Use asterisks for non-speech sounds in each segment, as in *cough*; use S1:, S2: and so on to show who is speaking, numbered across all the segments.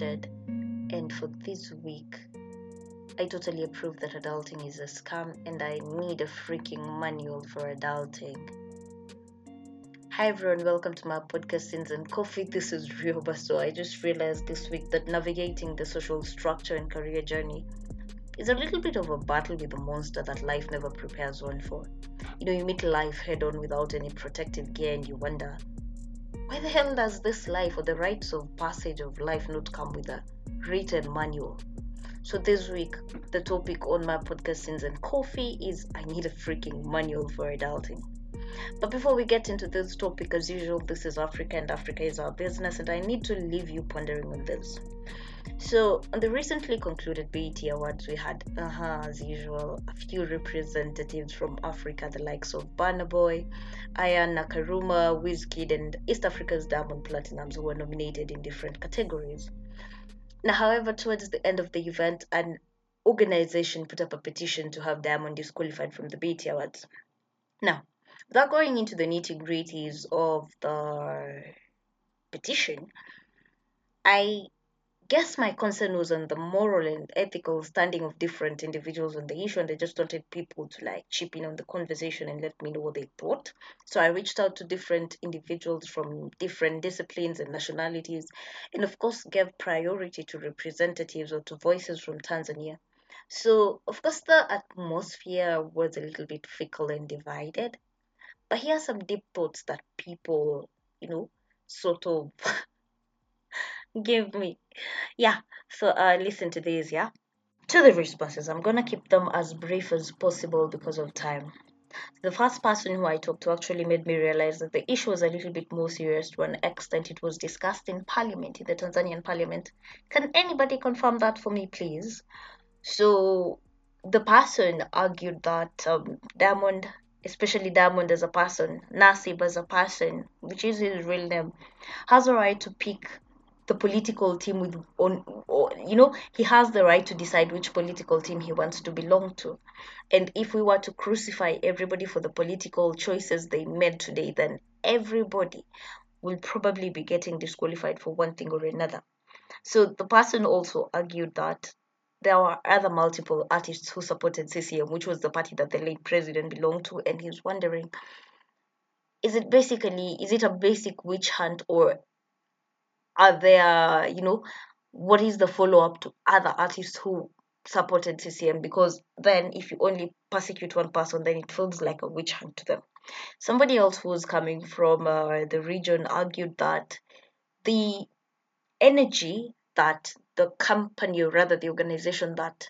S1: And for this week, I totally approve that adulting is a scam and I need a freaking manual for adulting. Hi everyone, welcome to my podcast Sins and Coffee. This is Rioba. So I just realized this week that navigating the social structure and career journey is a little bit of a battle with a monster that life never prepares one for. You know, you meet life head on without any protective gear and you wonder, why the hell does this life or the rites of passage of life not come with a written manual? So this week, the topic on my podcast Sins and Coffee is I need a freaking manual for adulting. But before we get into this topic, as usual, this is Africa and Africa is our business, and I need to leave you pondering on this. So, on the recently concluded BET Awards, we had, uh-huh, as usual, a few representatives from Africa, the likes of Burna Boy, Aya Nakamura, Wizkid, and East Africa's Diamond Platnumz, who were nominated in different categories. Now, however, towards the end of the event, an organization put up a petition to have Diamond disqualified from the BET Awards. Now, without going into the nitty gritties of the petition, I guess my concern was on the moral and ethical standing of different individuals on the issue, and I just wanted people to like chip in on the conversation and let me know what they thought. So I reached out to different individuals from different disciplines and nationalities, and of course, gave priority to representatives or to voices from Tanzania. So, of course, the atmosphere was a little bit fickle and divided, but here are some deep thoughts that people, you know, sort of *laughs* give me. Yeah, so uh, listen to these, yeah? To the responses, I'm gonna keep them as brief as possible because of time. The first person who I talked to actually made me realize that the issue was a little bit more serious to an extent it was discussed in parliament, in the Tanzanian parliament. Can anybody confirm that for me, please? So the person argued that um, Diamond, especially Diamond as a person, Nasib as a person, which is his real name, has a right to pick the political team with on or, you know he has the right to decide which political team he wants to belong to. And if we were to crucify everybody for the political choices they made today then everybody will probably be getting disqualified for one thing or another. So the person also argued that there were other multiple artists who supported CCM, which was the party that the late president belonged to, and he's wondering, is it basically is it a basic witch hunt or are there you know what is the follow up to other artists who supported CCM because then if you only persecute one person then it feels like a witch hunt to them. Somebody else who was coming from uh, the region argued that the energy that the company or rather the organization that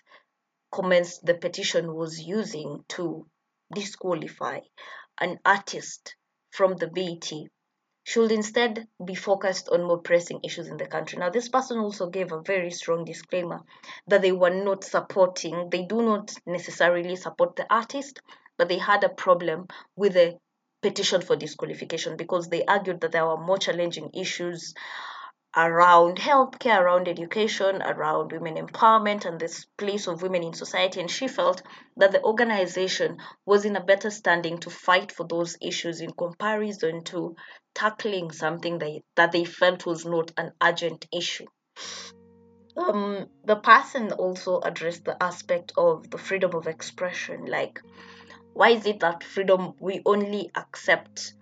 S1: commenced the petition was using to disqualify an artist from the BET should instead be focused on more pressing issues in the country. Now, this person also gave a very strong disclaimer that they were not supporting, they do not necessarily support the artist, but they had a problem with the petition for disqualification because they argued that there were more challenging issues around healthcare, around education, around women empowerment, and this place of women in society. And she felt that the organization was in a better standing to fight for those issues in comparison to tackling something that, that they felt was not an urgent issue. Um, the person also addressed the aspect of the freedom of expression, like why is it that freedom we only accept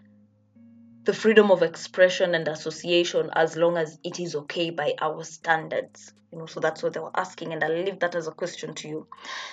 S1: the freedom of expression and association as long as it is okay by our standards you know so that's what they were asking and i'll leave that as a question to you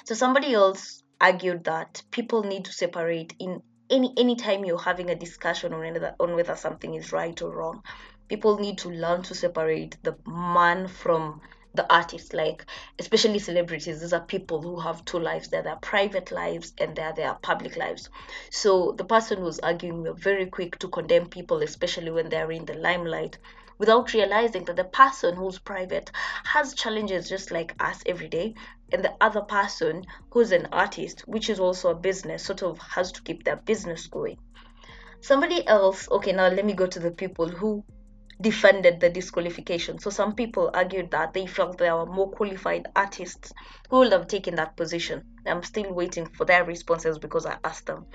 S1: so somebody else argued that people need to separate in any anytime you're having a discussion on whether, on whether something is right or wrong people need to learn to separate the man from the artist. Like especially celebrities these are people who have two lives. They're their private lives and they're their public lives. So the person who's arguing we're very quick to condemn people especially when they're in the limelight without realizing that the person who's private has challenges just like us every day and the other person who's an artist which is also a business sort of has to keep their business going somebody else okay now let me go to the people who defended the disqualification. So some people argued that they felt there were more qualified artists who would have taken that position. I'm still waiting for their responses because I asked them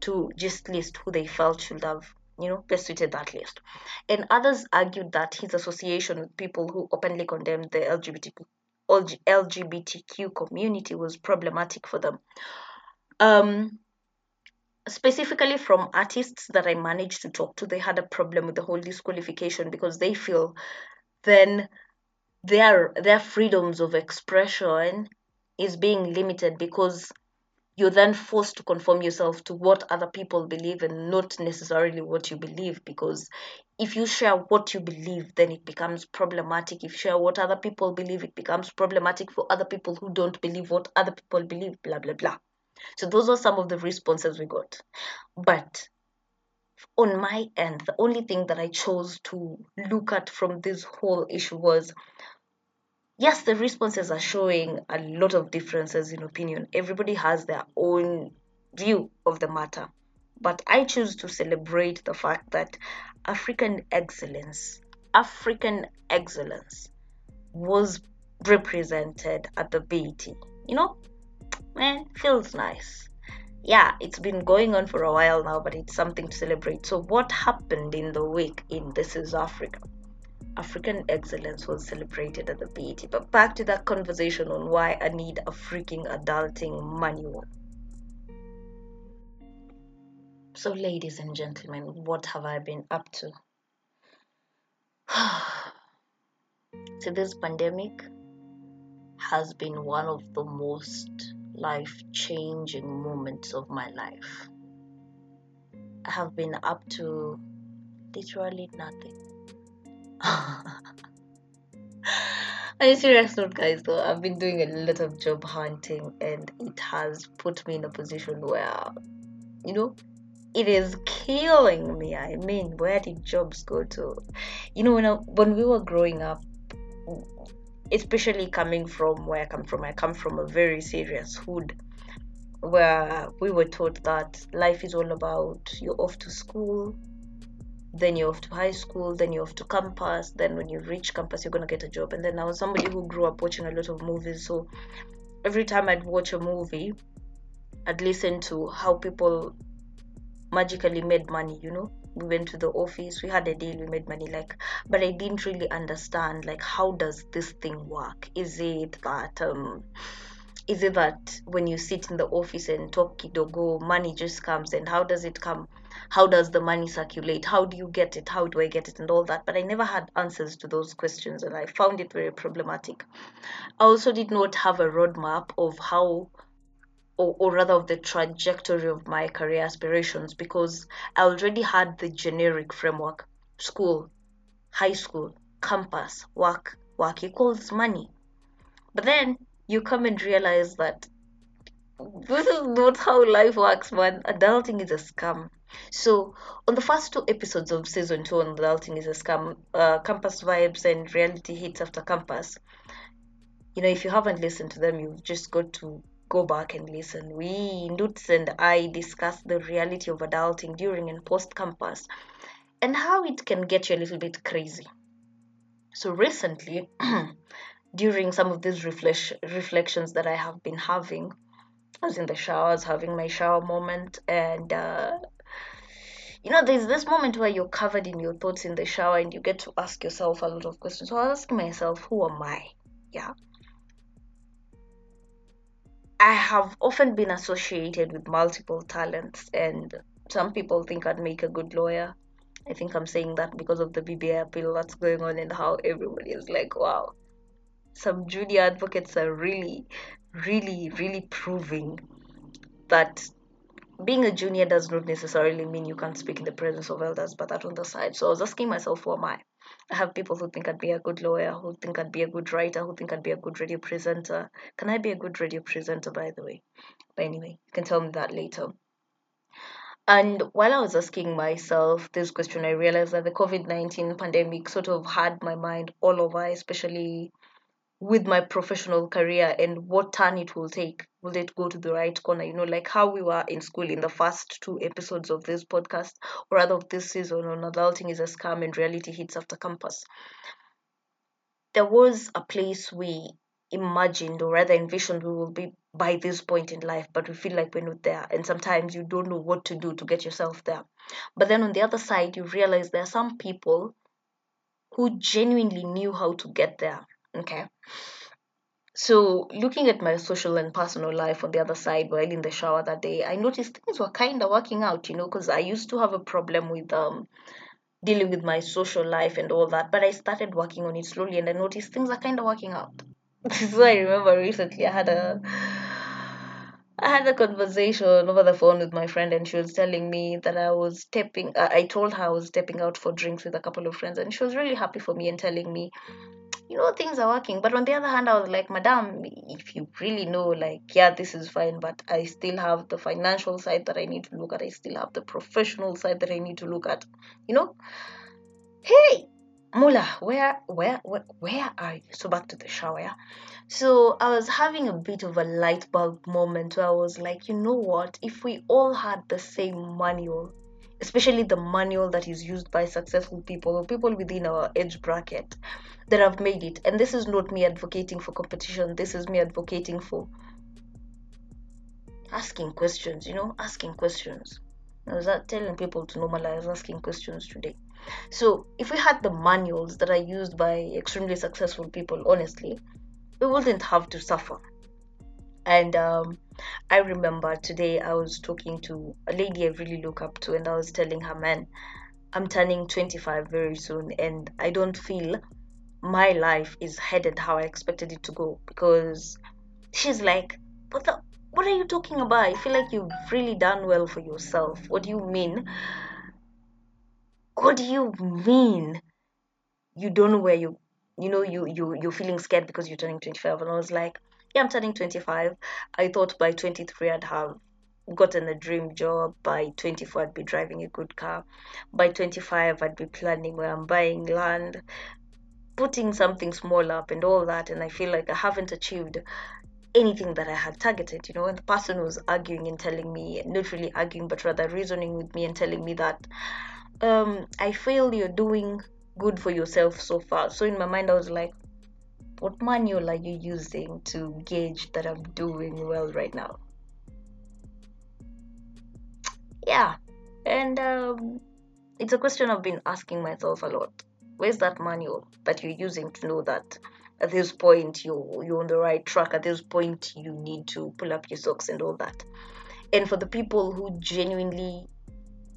S1: to just list who they felt should have You know, best suited that list. And others argued that his association with people who openly condemned the LGBTQ, LGBTQ community was problematic for them. Um, specifically from artists that I managed to talk to, they had a problem with the whole disqualification because they feel then their their freedoms of expression is being limited because you're then forced to conform yourself to what other people believe and not necessarily what you believe because if you share what you believe then it becomes problematic. If you share what other people believe it becomes problematic for other people who don't believe what other people believe blah blah blah. So those are some of the responses we got. But on my end the only thing that i chose to look at from this whole issue was yes, the responses are showing a lot of differences in opinion. Everybody has their own view of the matter. But I choose to celebrate the fact that African excellence, African excellence was represented at the BET. You know, man, feels nice. Yeah, it's been going on for a while now, but it's something to celebrate. So, what happened in the week in This is Africa? African excellence was celebrated at the BET. But back to that conversation on why I need a freaking adulting manual. So, ladies and gentlemen, what have I been up to? *sighs* so, this pandemic has been one of the most life changing moments of my life. I have been up to literally nothing *laughs* On a serious guys, though, I've been doing a lot of job hunting and it has put me in a position where, you know, it is killing me. I mean, where did jobs go to? You know, when, I, when we were growing up, especially coming from where I come from, I come from a very serious hood where we were taught that life is all about you're off to school, then you're off to high school, then you're off to campus, then when you reach campus, you're gonna get a job. And then I was somebody who grew up watching a lot of movies, so every time I'd watch a movie, I'd listen to how people magically made money, you know. We went to the office, we had a deal, we made money, like, but I didn't really understand, like, how does this thing work? Is it that, um, is it that when you sit in the office and talk kidogo, money just comes, and how does it come? How does the money circulate? How do you get it? How do i get it? And all that. But i never had answers to those questions and i found it very problematic. I also did not have a roadmap of how or, or rather of the trajectory of my career aspirations because i already had the generic framework. School high school campus work work equals money. But then you come and realize that this is not how life works, man. Adulting is a scam. So, on the first two episodes of season two on Adulting is a Scam, uh, Campus Vibes and Reality Hits After Campus, you know, if you haven't listened to them, you've just got to go back and listen. We, Nutz and I, discuss the reality of adulting during and post campus and how it can get you a little bit crazy. So, recently, *clears throat* during some of these reflex- reflections that I have been having, I was in the showers having my shower moment, and uh, you know, there's this moment where you're covered in your thoughts in the shower and you get to ask yourself a lot of questions. So I was asking myself, who am I? Yeah. I have often been associated with multiple talents, and some people think I'd make a good lawyer. I think I'm saying that because of the BBI appeal that's going on and how everybody is like, wow, some junior advocates are really, really, really proving that being a junior does not necessarily mean you can't speak in the presence of elders, but that on the side. So I was asking myself, who am I? I have people who think I'd be a good lawyer, who think I'd be a good writer, who think I'd be a good radio presenter. Can I be a good radio presenter, by the way? But anyway, you can tell me that later. And while I was asking myself this question, I realized that the COVID 19 pandemic sort of had my mind all over, especially with my professional career and what turn it will take. Will it go to the right corner? You know, like how we were in school in the first two episodes of this podcast, or rather of this season on adulting is a scam and reality hits after campus. There was a place we imagined or rather envisioned we will be by this point in life, but we feel like we're not there. And sometimes you don't know what to do to get yourself there. But then on the other side, you realize there are some people who genuinely knew how to get there. Okay. So, looking at my social and personal life on the other side while in the shower that day, I noticed things were kind of working out, you know, because I used to have a problem with um, dealing with my social life and all that, but I started working on it slowly and I noticed things are kind of working out. *laughs* so, I remember recently I had a I had a conversation over the phone with my friend, and she was telling me that I was stepping. I told her I was stepping out for drinks with a couple of friends, and she was really happy for me and telling me, you know, things are working. But on the other hand, I was like, Madam, if you really know, like, yeah, this is fine, but I still have the financial side that I need to look at. I still have the professional side that I need to look at. You know, hey, Mula, where, where, where, where are you? So back to the shower. Yeah? So I was having a bit of a light bulb moment where I was like, you know what? If we all had the same manual, especially the manual that is used by successful people or people within our age bracket that have made it, and this is not me advocating for competition, this is me advocating for asking questions, you know, asking questions. I was telling people to normalize asking questions today. So, if we had the manuals that are used by extremely successful people, honestly, we wouldn't have to suffer. And um, I remember today I was talking to a lady I really look up to, and I was telling her, man, I'm turning 25 very soon, and I don't feel my life is headed how I expected it to go because she's like, what the, what are you talking about? I feel like you've really done well for yourself. What do you mean? What do you mean? You don't know where you you know you you you're feeling scared because you're turning 25 and i was like yeah i'm turning 25 i thought by 23 i'd have gotten a dream job by 24 i'd be driving a good car by 25 i'd be planning where i'm buying land putting something small up and all that and i feel like i haven't achieved anything that i had targeted you know and the person was arguing and telling me not really arguing but rather reasoning with me and telling me that um i feel you're doing good for yourself so far. So in my mind, I was like, what manual are you using to gauge that I'm doing well right now? Yeah, and um, it's a question I've been asking myself a lot. Where's that manual that you're using to know that at this point you you're on the right track? At this point, you need to pull up your socks and all that. And for the people who genuinely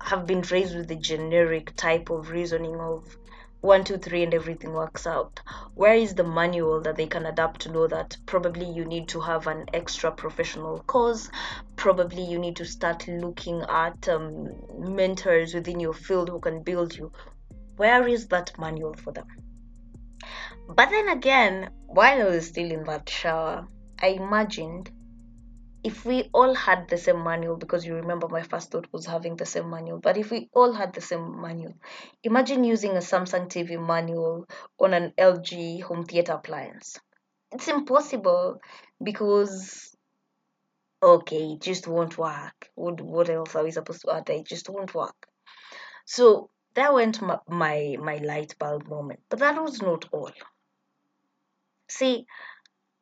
S1: have been raised with the generic type of reasoning of one, two, three, and everything works out. Where is the manual that they can adapt to know that probably you need to have an extra professional course? Probably you need to start looking at um, mentors within your field who can build you. Where is that manual for them? But then again, while I was still in that shower, I imagined if we all had the same manual, because you remember my first thought was having the same manual, but if we all had the same manual, imagine using a Samsung TV manual on an LG home theater appliance. It's impossible because, okay, it just won't work. What, what else are we supposed to add? It just won't work. So that went my, my, my light bulb moment. But that was not all. See,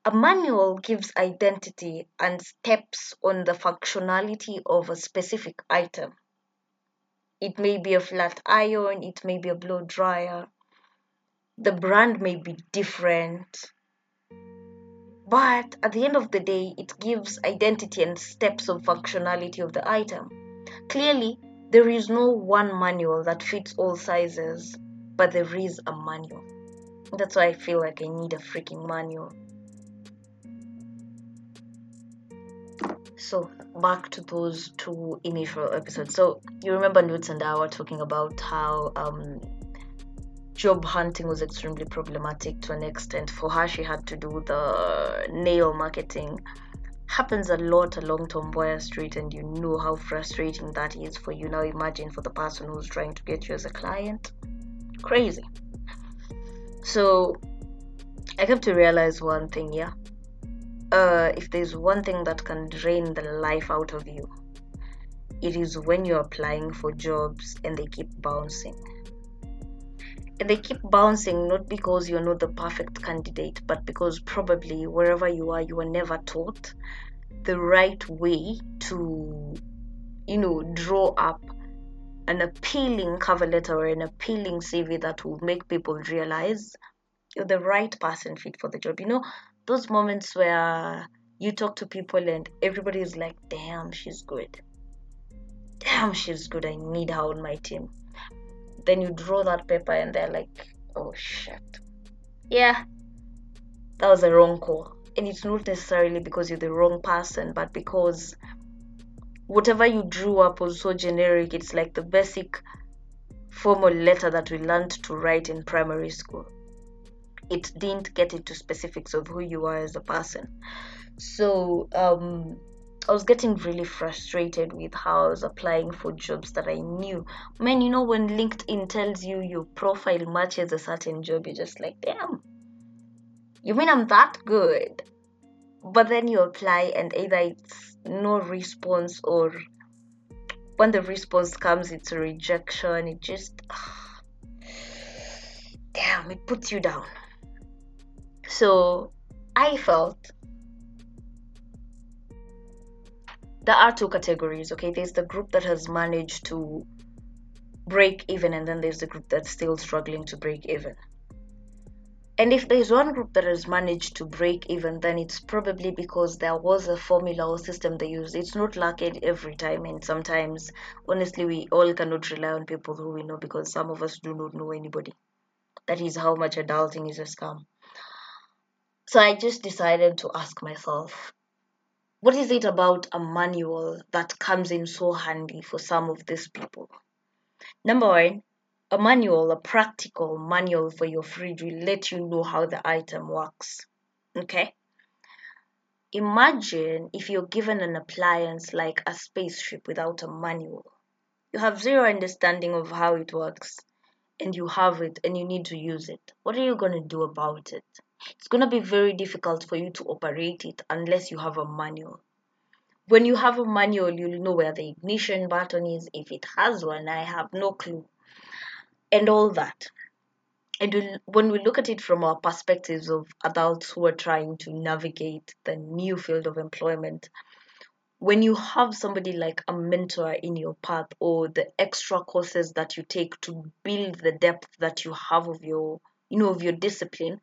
S1: a manual gives identity and steps on the functionality of a specific item. It may be a flat iron, it may be a blow dryer. The brand may be different. But at the end of the day, it gives identity and steps of functionality of the item. Clearly, there is no one manual that fits all sizes, but there is a manual. That's why I feel like I need a freaking manual. So back to those two initial episodes. So you remember Newt and I were talking about how um, job hunting was extremely problematic to an extent. For her, she had to do the nail marketing. Happens a lot along Tom Mboya Street, and you know how frustrating that is for you. Now imagine for the person who's trying to get you as a client. Crazy. So I came to realize one thing, yeah uh, if there's one thing that can drain the life out of you, it is when you're applying for jobs and they keep bouncing. They keep bouncing not because you're not the perfect candidate, but because probably wherever you are, you were never taught the right way to you know draw up an appealing cover letter or an appealing cv that will make people realize you're the right person fit for the job. You know those moments where you talk to people and everybody is like damn she's good. Damn she's good. I need her on my team then you draw that paper and they're like oh shit. Yeah. That was a wrong call. And it's not necessarily because you're the wrong person but because whatever you drew up was so generic it's like the basic formal letter that we learned to write in primary school. It didn't get into specifics of who you are as a person. So um I was getting really frustrated with how I was applying for jobs that I knew. Man, you know, when LinkedIn tells you your profile matches a certain job, you're just like, damn, you mean I'm that good? But then you apply, and either it's no response, or when the response comes, it's a rejection. It just, *sighs* damn, it puts you down. So I felt there are two categories okay? There's the group that has managed to break even and then there's the group that's still struggling to break even. And if there's one group that has managed to break even then it's probably because there was a formula or system they used. It's not lucky every time and sometimes honestly we all cannot rely on people who we know because some of us do not know anybody. That is how much adulting is a scam. So i just decided to ask myself what is it about a manual that comes in so handy for some of these people? Number one, a manual, a practical manual for your fridge will let you know how the item works. Okay? Imagine if you're given an appliance like a spaceship without a manual. You have zero understanding of how it works, and you have it and you need to use it. What are you going to do about it? It's going to be very difficult for you to operate it unless you have a manual. When you have a manual, you'll know where the ignition button is. If it has one, I have no clue. And all that. And when we look at it from our perspectives of adults who are trying to navigate the new field of employment, when you have somebody like a mentor in your path or the extra courses that you take to build the depth that you have of your you know of your discipline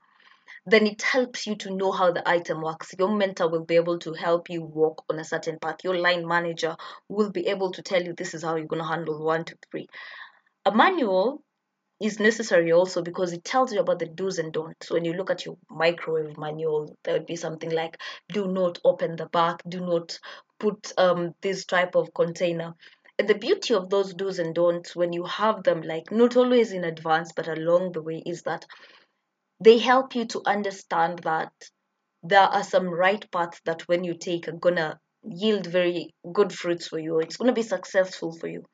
S1: then it helps you to know how the item works. Your mentor will be able to help you walk on a certain path. Your line manager will be able to tell you this is how you're going to handle one, two, three. A manual is necessary also because it tells you about the do's and don'ts. When you look at your microwave manual, there would be something like do not open the back, do not put um, this type of container. And the beauty of those do's and don'ts when you have them like not always in advance but along the way is that they help you to understand that there are some right paths that when you take are gonna yield very good fruits for you. It's gonna be successful for you.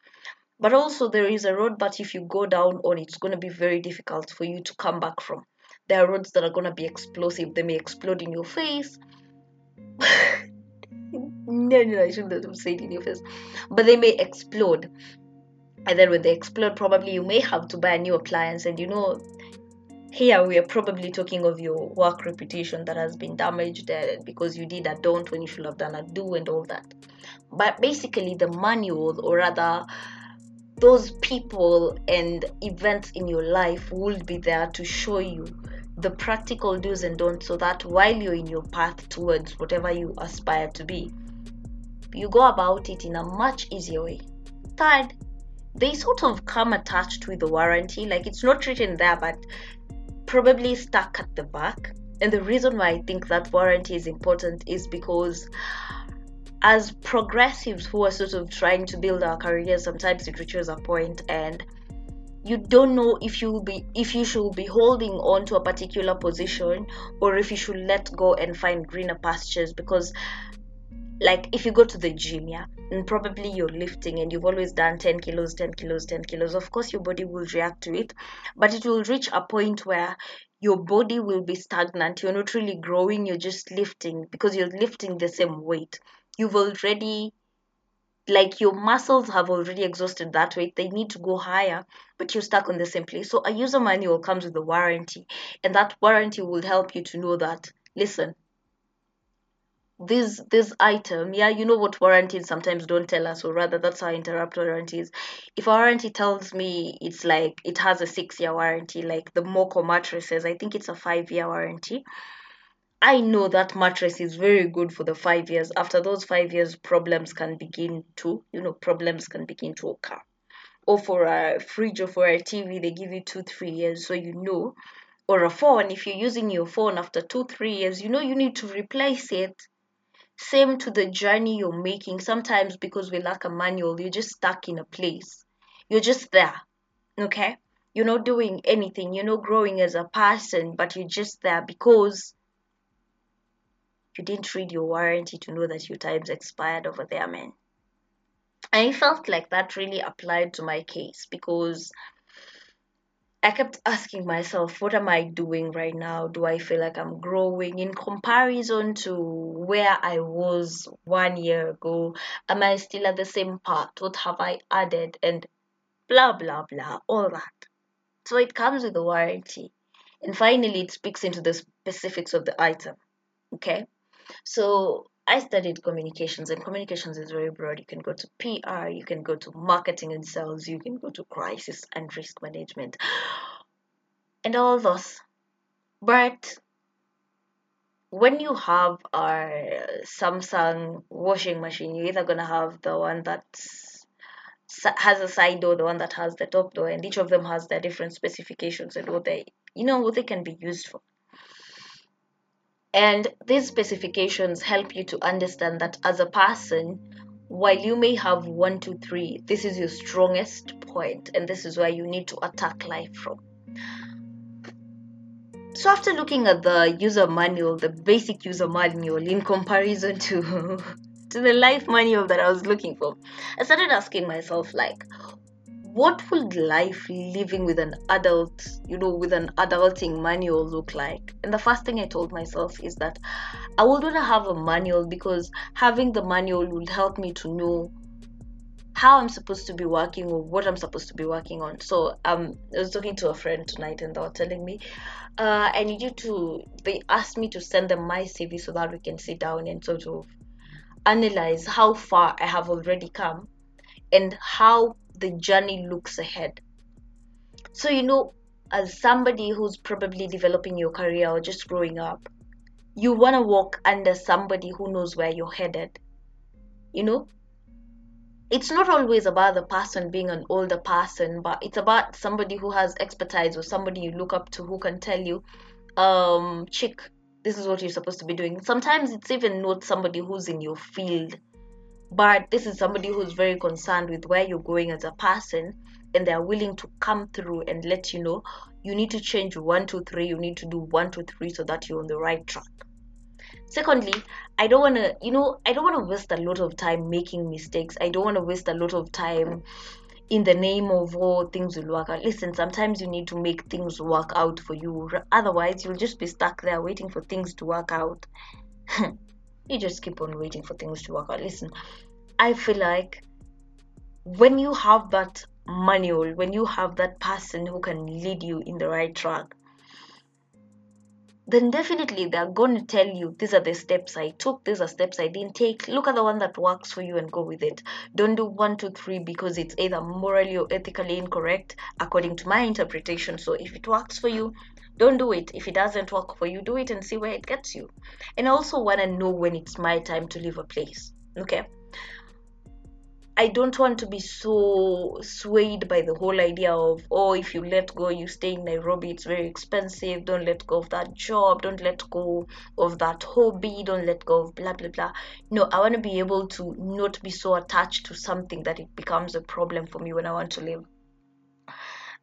S1: But also there is a road but if you go down on it's gonna be very difficult for you to come back from. There are roads that are gonna be explosive. They may explode in your face. *laughs* No no i shouldn't have said in your face. But they may explode. And then when they explode probably you may have to buy a new appliance. And you know here we are probably talking of your work reputation that has been damaged uh, because you did a don't when you should have done a do and all that. But basically the manual or rather those people and events in your life will be there to show you the practical do's and don'ts so that while you're in your path towards whatever you aspire to be you go about it in a much easier way. Third they sort of come attached with the warranty. Like it's not written there but probably stuck at the back. And the reason why I think that warranty is important is because as progressives who are sort of trying to build our careers, sometimes it reaches a point and you don't know if you will be if you should be holding on to a particular position or if you should let go and find greener pastures because like if you go to the gym yeah and probably you're lifting and you've always done 10 kilos 10 kilos 10 kilos of course your body will react to it but it will reach a point where your body will be stagnant you're not really growing you're just lifting because you're lifting the same weight. You've already like your muscles have already exhausted that weight they need to go higher but you're stuck on the same place. So a user manual comes with a warranty and that warranty will help you to know that listen this this item yeah you know what warranties sometimes don't tell us or rather that's how interrupt warranties if a warranty tells me it's like it has a six year warranty like the Moko mattresses i think it's a five year warranty i know that mattress is very good for the five years. After those five years problems can begin to you know problems can begin to occur. Or for a fridge or for a tv they give you two three years so you know. Or a phone if you're using your phone after two three years you know you need to replace it same to the journey you're making. Sometimes because we lack a manual, you're just stuck in a place. You're just there. Okay? You're not doing anything. You're not growing as a person, but you're just there because you didn't read your warranty to know that your time's expired over there, man. I felt like that really applied to my case because I kept asking myself, what am I doing right now? Do I feel like I'm growing in comparison to where I was one year ago? Am I still at the same part? What have I added? And blah, blah, blah, all that. So it comes with a warranty. And finally, it speaks into the specifics of the item. Okay? So I studied communications, and communications is very broad. You can go to PR, you can go to marketing and sales, you can go to crisis and risk management, and all those. But when you have a Samsung washing machine, you're either gonna have the one that has a side door, the one that has the top door, and each of them has their different specifications and what they, you know, what they can be used for. And these specifications help you to understand that as a person, while you may have one, two, three, this is your strongest point, and this is where you need to attack life from. So, after looking at the user manual, the basic user manual, in comparison to *laughs* to the life manual that I was looking for, I started asking myself, like, what would life living with an adult, you know, with an adulting manual look like? And the first thing I told myself is that I would want to have a manual because having the manual would help me to know how I'm supposed to be working or what I'm supposed to be working on. So um, I was talking to a friend tonight and they were telling me, uh, I need you to, they asked me to send them my CV so that we can sit down and sort of analyze how far I have already come and how the journey looks ahead. So, you know, as somebody who's probably developing your career or just growing up, you want to walk under somebody who knows where you're headed. You know, it's not always about the person being an older person, but it's about somebody who has expertise or somebody you look up to who can tell you, um, chick, this is what you're supposed to be doing. Sometimes it's even not somebody who's in your field but this is somebody who's very concerned with where you're going as a person and they're willing to come through and let you know you need to change one two three you need to do one two three so that you're on the right track. Secondly i don't want to you know i don't want to waste a lot of time making mistakes. I don't want to waste a lot of time in the name of oh things will work out. Listen sometimes you need to make things work out for you. Otherwise you'll just be stuck there waiting for things to work out *laughs* you just keep on waiting for things to work out. Listen, I feel like when you have that manual, when you have that person who can lead you in the right track, then definitely they're going to tell you these are the steps I took, these are steps I didn't take. Look at the one that works for you and go with it. Don't do one, two, three because it's either morally or ethically incorrect according to my interpretation. So if it works for you, don't do it if it doesn't work for you do it and see where it gets you and I also want to know when it's my time to leave a place okay I don't want to be so swayed by the whole idea of, oh, if you let go, you stay in Nairobi, it's very expensive. Don't let go of that job. Don't let go of that hobby. Don't let go of blah, blah, blah. No, I want to be able to not be so attached to something that it becomes a problem for me when I want to live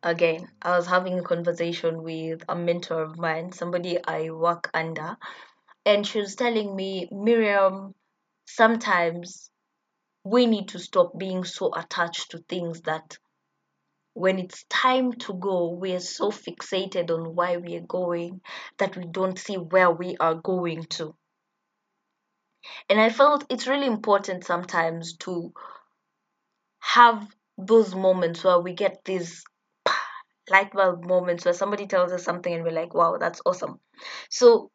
S1: again i was having a conversation with a mentor of mine somebody i work under and she was telling me miriam sometimes we need to stop being so attached to things that when it's time to go we are so fixated on why we are going that we don't see where we are going to. And i felt it's really important sometimes to have those moments where we get these light bulb moments where somebody tells us something and we're like, wow, that's awesome. So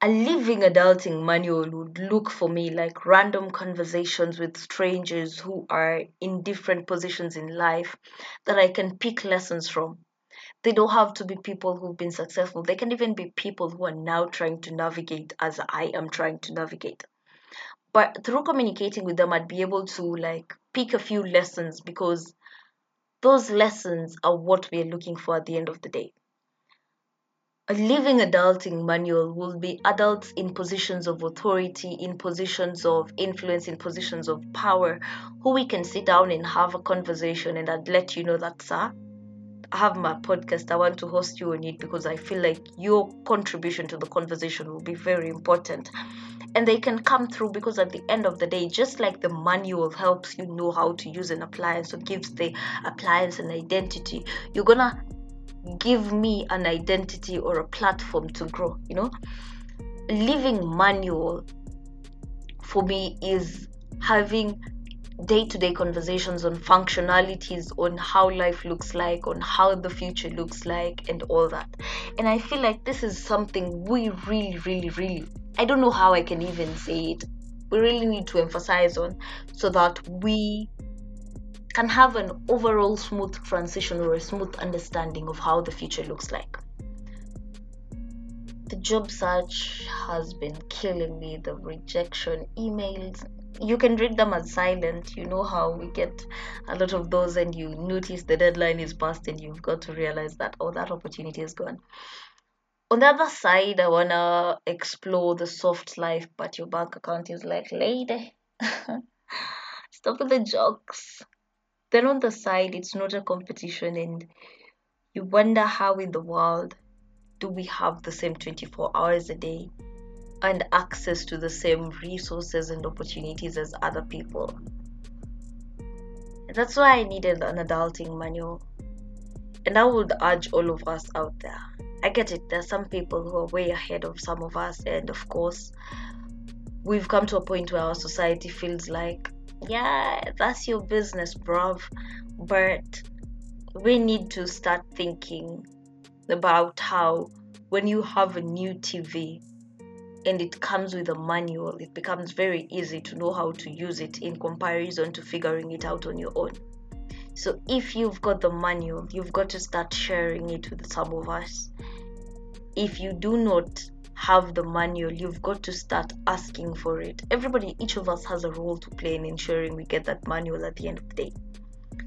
S1: a living adulting manual would look for me like random conversations with strangers who are in different positions in life that I can pick lessons from. They don't have to be people who've been successful. They can even be people who are now trying to navigate as I am trying to navigate. But through communicating with them, I'd be able to like pick a few lessons because those lessons are what we're looking for at the end of the day. A living adulting manual will be adults in positions of authority, in positions of influence, in positions of power, who we can sit down and have a conversation and I'd let you know that, sir, I have my podcast. I want to host you on it because I feel like your contribution to the conversation will be very important. And they can come through because at the end of the day, just like the manual helps you know how to use an appliance or gives the appliance an identity, you're gonna give me an identity or a platform to grow you know? Living manual for me is having day-to-day conversations on functionalities on how life looks like on how the future looks like and all that and i feel like this is something we really really really i don't know how i can even say it we really need to emphasize on so that we can have an overall smooth transition or a smooth understanding of how the future looks like. The job search has been killing me, the rejection emails. You can read them as silent. You know how we get a lot of those, and you notice the deadline is past, and you've got to realize that, oh, that opportunity is gone. On the other side, I want to explore the soft life, but your bank account is like, lady, *laughs* stop with the jokes then on the side it's not a competition and you wonder how in the world do we have the same 24 hours a day and access to the same resources and opportunities as other people. That's why i needed an adulting manual. And i would urge all of us out there. I get it there are some people who are way ahead of some of us and of course we've come to a point where our society feels like yeah, that's your business, bruv. But we need to start thinking about how when you have a new TV and it comes with a manual, it becomes very easy to know how to use it in comparison to figuring it out on your own. So if you've got the manual, you've got to start sharing it with some of us. If you do not have the manual, you've got to start asking for it. Everybody, each of us has a role to play in ensuring we get that manual at the end of the day.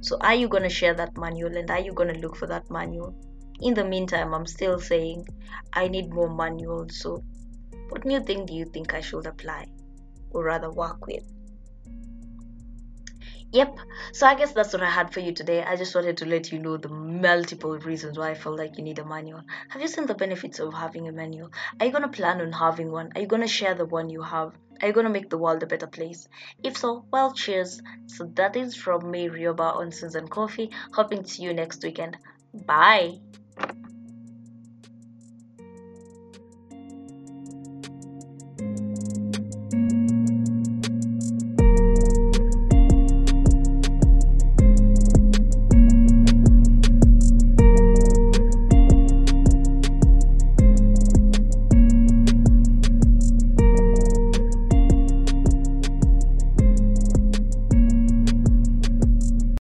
S1: So, are you going to share that manual and are you going to look for that manual? In the meantime, I'm still saying I need more manuals. So, what new thing do you think I should apply or rather work with? Yep. So I guess that's what I had for you today. I just wanted to let you know the multiple reasons why I felt like you need a manual. Have you seen the benefits of having a manual? Are you going to plan on having one? Are you going to share the one you have? Are you going to make the world a better place? If so, well, cheers. So that is from me, Rioba on Sins and Coffee. Hoping to see you next weekend. Bye.